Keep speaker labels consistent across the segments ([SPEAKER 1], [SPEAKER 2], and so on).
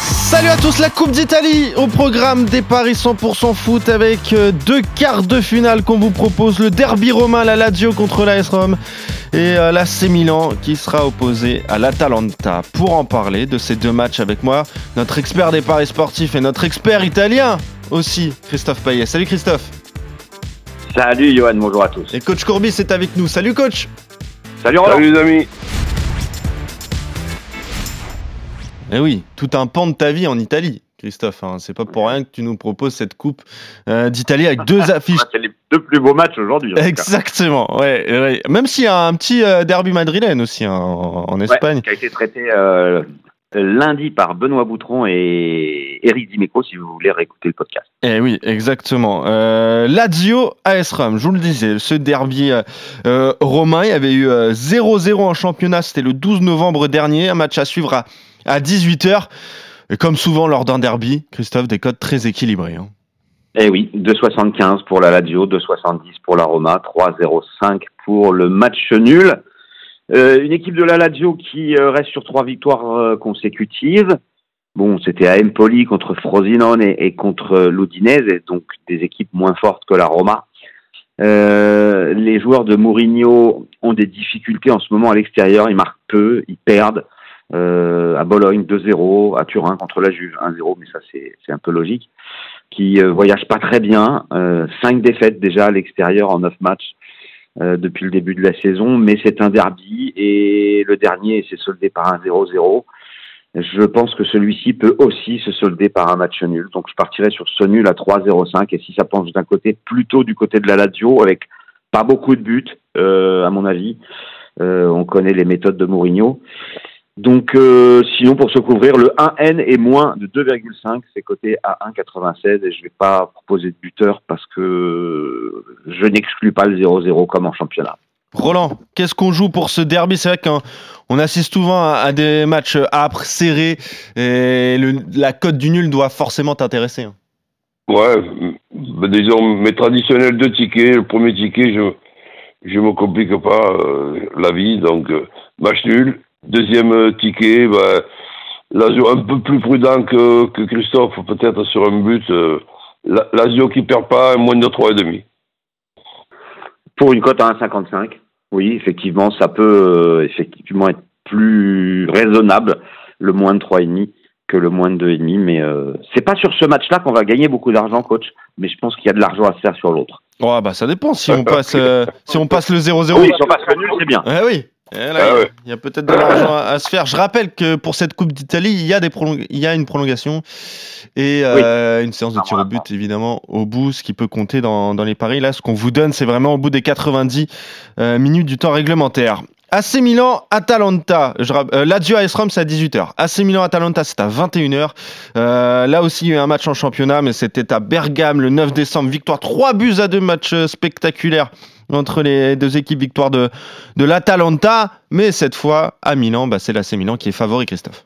[SPEAKER 1] Salut à tous, la Coupe d'Italie au programme des paris 100% foot avec euh, deux quarts de finale qu'on vous propose. Le derby romain, la Lazio contre l'AS Rome et euh, l'AC Milan qui sera opposé à l'Atalanta. Pour en parler de ces deux matchs avec moi, notre expert des paris sportifs et notre expert italien aussi, Christophe Payet. Salut Christophe.
[SPEAKER 2] Salut Johan, bonjour à tous.
[SPEAKER 1] Et coach Courbis est avec nous. Salut coach.
[SPEAKER 2] Salut Roland.
[SPEAKER 3] Salut les amis.
[SPEAKER 1] Eh oui, tout un pan de ta vie en Italie. Christophe, hein. c'est pas pour rien que tu nous proposes cette coupe euh, d'Italie avec deux affiches.
[SPEAKER 2] C'est les deux plus beaux matchs aujourd'hui.
[SPEAKER 1] Exactement, ouais, ouais. Même s'il y a un petit euh, derby madrilène aussi hein, en, en
[SPEAKER 2] Ouais,
[SPEAKER 1] Espagne.
[SPEAKER 2] qui a été traité euh, lundi par Benoît Boutron et Eric Dimeco, si vous voulez réécouter le podcast.
[SPEAKER 1] Eh oui, exactement. Euh, Lazio AS Rome, je vous le disais, ce derby romain, il y avait eu euh, 0-0 en championnat, c'était le 12 novembre dernier, un match à suivre à, à 18h. Et comme souvent lors d'un derby, Christophe, des codes très équilibrés. hein.
[SPEAKER 2] Eh oui, 2,75 pour la Lazio, 2,70 pour la Roma, 3,05 pour le match nul. Euh, une équipe de la Lazio qui euh, reste sur trois victoires euh, consécutives. Bon, c'était à Empoli contre Frosinone et, contre l'Udinese, donc des équipes moins fortes que la Roma. Les joueurs de Mourinho ont des difficultés en ce moment à l'extérieur, ils marquent peu, ils perdent. Euh, à Bologne 2-0, à Turin contre la Juve 1-0, mais ça c'est un peu logique. Qui euh, voyage pas très bien, euh, cinq défaites déjà à l'extérieur en neuf matchs euh, depuis le début de la saison, mais c'est un derby et le dernier s'est soldé par un 0-0. Je pense que celui-ci peut aussi se solder par un match nul. Donc je partirai sur ce nul à 3-0-5 et si ça penche d'un côté, plutôt du côté de la Lazio avec pas beaucoup de buts euh, à mon avis. Euh, on connaît les méthodes de Mourinho. Donc euh, sinon pour se couvrir, le 1N est moins de 2,5, c'est coté à 1,96 et je vais pas proposer de buteur parce que je n'exclus pas le 0-0 comme en championnat.
[SPEAKER 1] Roland, qu'est-ce qu'on joue pour ce derby? C'est vrai qu'on on assiste souvent à, des matchs âpres, serrés, et le- la cote du nul doit forcément t'intéresser. hein.
[SPEAKER 3] Ouais, bah, disons mes traditionnels deux tickets. Le premier ticket, je je me complique pas euh, la vie, donc euh, match nul. Deuxième euh, ticket, bah, Lazio un peu plus prudent que, que Christophe, peut-être sur un but. Euh, La- Lazio qui perd pas moins de 3,5.
[SPEAKER 2] Pour une cote à 1,55, oui, effectivement, ça peut euh, effectivement être plus raisonnable, le moins de 3,5 que le moins de 2,5. Mais euh, c'est pas sur ce match-là qu'on va gagner beaucoup d'argent, coach. Mais je pense qu'il y a de l'argent à se faire sur l'autre.
[SPEAKER 1] Oh, bah ça dépend si on passe, euh, si on passe le 0-0.
[SPEAKER 2] Oui, si on passe le nul, c'est bien.
[SPEAKER 1] Eh oui. Eh là,
[SPEAKER 3] Ah
[SPEAKER 1] il y a-
[SPEAKER 3] ouais.
[SPEAKER 1] il y a, peut-être de l'argent à, à se faire. Je rappelle que pour cette Coupe d'Italie, il y a des il y a une prolongation et euh, une séance de tir au but évidemment au bout, ce qui peut compter dans, dans les paris. Là, ce qu'on vous donne, c'est vraiment au bout des 90 euh, minutes du temps réglementaire. AC Milan, Atalanta. Je, euh, Lazio AS Rome, c'est à 18h. AC Milan, Atalanta, c'est à 21h. Euh, là aussi, il y a eu un match en championnat, mais c'était à Bergame le 9 décembre. Victoire 3 buts à 2, match spectaculaire entre les deux équipes. Victoire de, de l'Atalanta, mais cette fois, à Milan, bah, c'est l'AC Milan qui est favori, Christophe.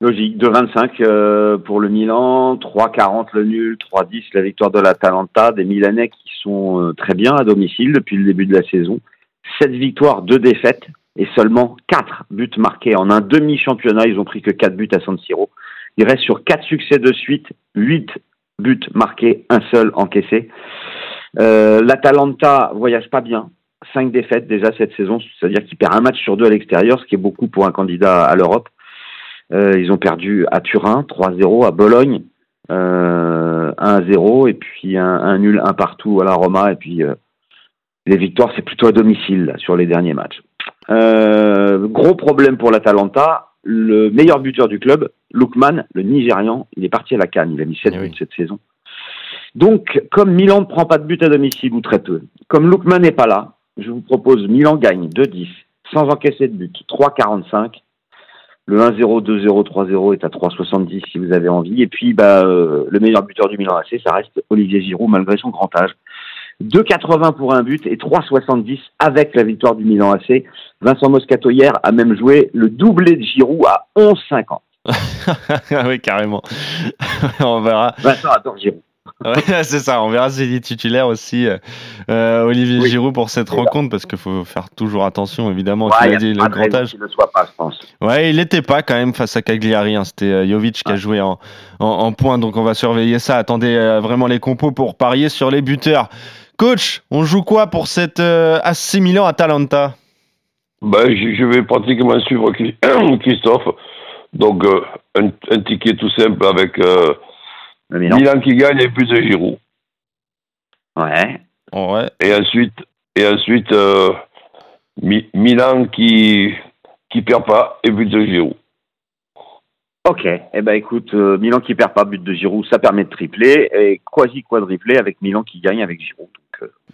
[SPEAKER 2] Logique, 2,25 euh, pour le Milan, 3,40 le nul, 3,10 la victoire de l'Atalanta, des Milanais qui sont euh, très bien à domicile depuis le début de la saison. 7 victoires, 2 défaites et seulement 4 buts marqués en un demi-championnat. Ils ont pris que 4 buts à San Siro. Ils restent sur 4 succès de suite, 8 buts marqués, un seul encaissé. Euh, L'Atalanta voyage pas bien. 5 défaites déjà cette saison, c'est-à-dire qu'il perd un match sur deux à l'extérieur, ce qui est beaucoup pour un candidat à l'Europe. Euh, ils ont perdu à Turin 3-0, à Bologne euh, 1-0 et puis un, un nul un partout à la Roma et puis euh, les victoires c'est plutôt à domicile là, sur les derniers matchs. Euh, gros problème pour l'Atalanta, le meilleur buteur du club, Lookman, le Nigérian, il est parti à la Cannes, il a mis 7
[SPEAKER 1] Eh
[SPEAKER 2] buts
[SPEAKER 1] oui.
[SPEAKER 2] cette saison. Donc, comme Milan ne prend pas de but à domicile ou très peu, comme Lookman n'est pas là, je vous propose Milan gagne 2-10, sans encaisser de but, 3-45. Le 1-0, 2-0, 3-0 est à 3,70 si vous avez envie. Et puis, bah, euh, le meilleur buteur du Milan AC, ça reste Olivier Giroud, malgré son grand âge. 2,80 pour un but et 3,70 avec la victoire du Milan AC. Vincent Moscato hier a même joué le doublé de Giroud à 11,50.
[SPEAKER 1] Ah oui, carrément. on verra.
[SPEAKER 2] Vincent adore Giroud.
[SPEAKER 1] Ouais, c'est ça, on verra s'il est titulaire aussi, euh, euh, Olivier
[SPEAKER 2] Oui.
[SPEAKER 1] Giroud, pour cette rencontre, parce qu'il faut faire toujours attention, évidemment.
[SPEAKER 2] Ouais,
[SPEAKER 1] tu
[SPEAKER 2] il
[SPEAKER 1] l'as
[SPEAKER 2] a
[SPEAKER 1] dit, le grand âge.
[SPEAKER 2] qu'il ne soit pas, je pense.
[SPEAKER 1] Ouais, il n'était pas quand même face à Cagliari. hein. C'était euh, Jovic qui a joué en, en, en point, donc on va surveiller ça. Attendez euh, vraiment les compos pour parier sur les buteurs. Coach, on joue quoi pour cette euh, AC Milan Atalanta?
[SPEAKER 3] Ben, je, je vais pratiquement suivre Chris- Christophe. Donc, euh, un, un ticket tout simple avec euh,
[SPEAKER 2] Milan.
[SPEAKER 3] Milan qui gagne et plus de Giroud.
[SPEAKER 2] Ouais.
[SPEAKER 1] Ouais.
[SPEAKER 3] Et ensuite, et ensuite euh, Mi- Milan qui qui perd pas et but de Giroud.
[SPEAKER 2] Ok. Eh ben écoute, euh, Milan qui perd pas but de Giroud, ça permet de tripler et quasi quadripler avec Milan qui gagne avec Giroud.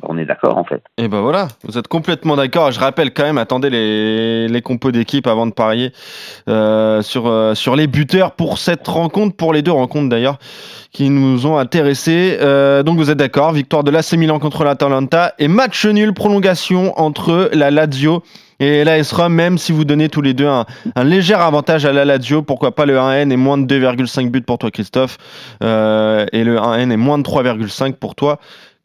[SPEAKER 2] On est d'accord en fait.
[SPEAKER 1] Et ben voilà, vous êtes complètement d'accord. Je rappelle quand même, attendez les, les compos d'équipe avant de parier euh, sur, euh, sur les buteurs pour cette rencontre, pour les deux rencontres d'ailleurs, qui nous ont intéressés. Euh, donc vous êtes d'accord, victoire de l'AC Milan contre l'Atalanta et match nul, prolongation entre la Lazio et l'AS Rome, même si vous donnez tous les deux un, un léger avantage à la Lazio, pourquoi pas le 1N est moins de 2,5 buts pour toi Christophe, et le 1N est moins de 3,5 pour toi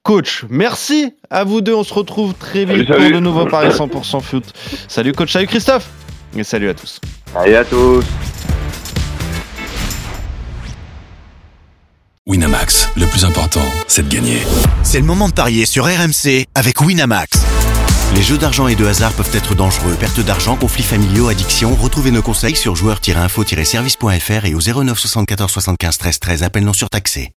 [SPEAKER 1] coach. Merci à vous deux. On se retrouve très vite
[SPEAKER 3] Salut,
[SPEAKER 1] pour
[SPEAKER 3] salut.
[SPEAKER 1] de nouveaux paris 100% foot. Salut coach, salut Christophe. Et salut à tous.
[SPEAKER 2] Allez à tous.
[SPEAKER 4] Winamax, le plus important, c'est de gagner.
[SPEAKER 5] C'est le moment de parier sur RMC avec Winamax. Les jeux d'argent et de hasard peuvent être dangereux. Perte d'argent, conflits familiaux, addiction. Retrouvez nos conseils sur joueurs-info-service.fr et au 09 74 75 13 13. Appel non surtaxé.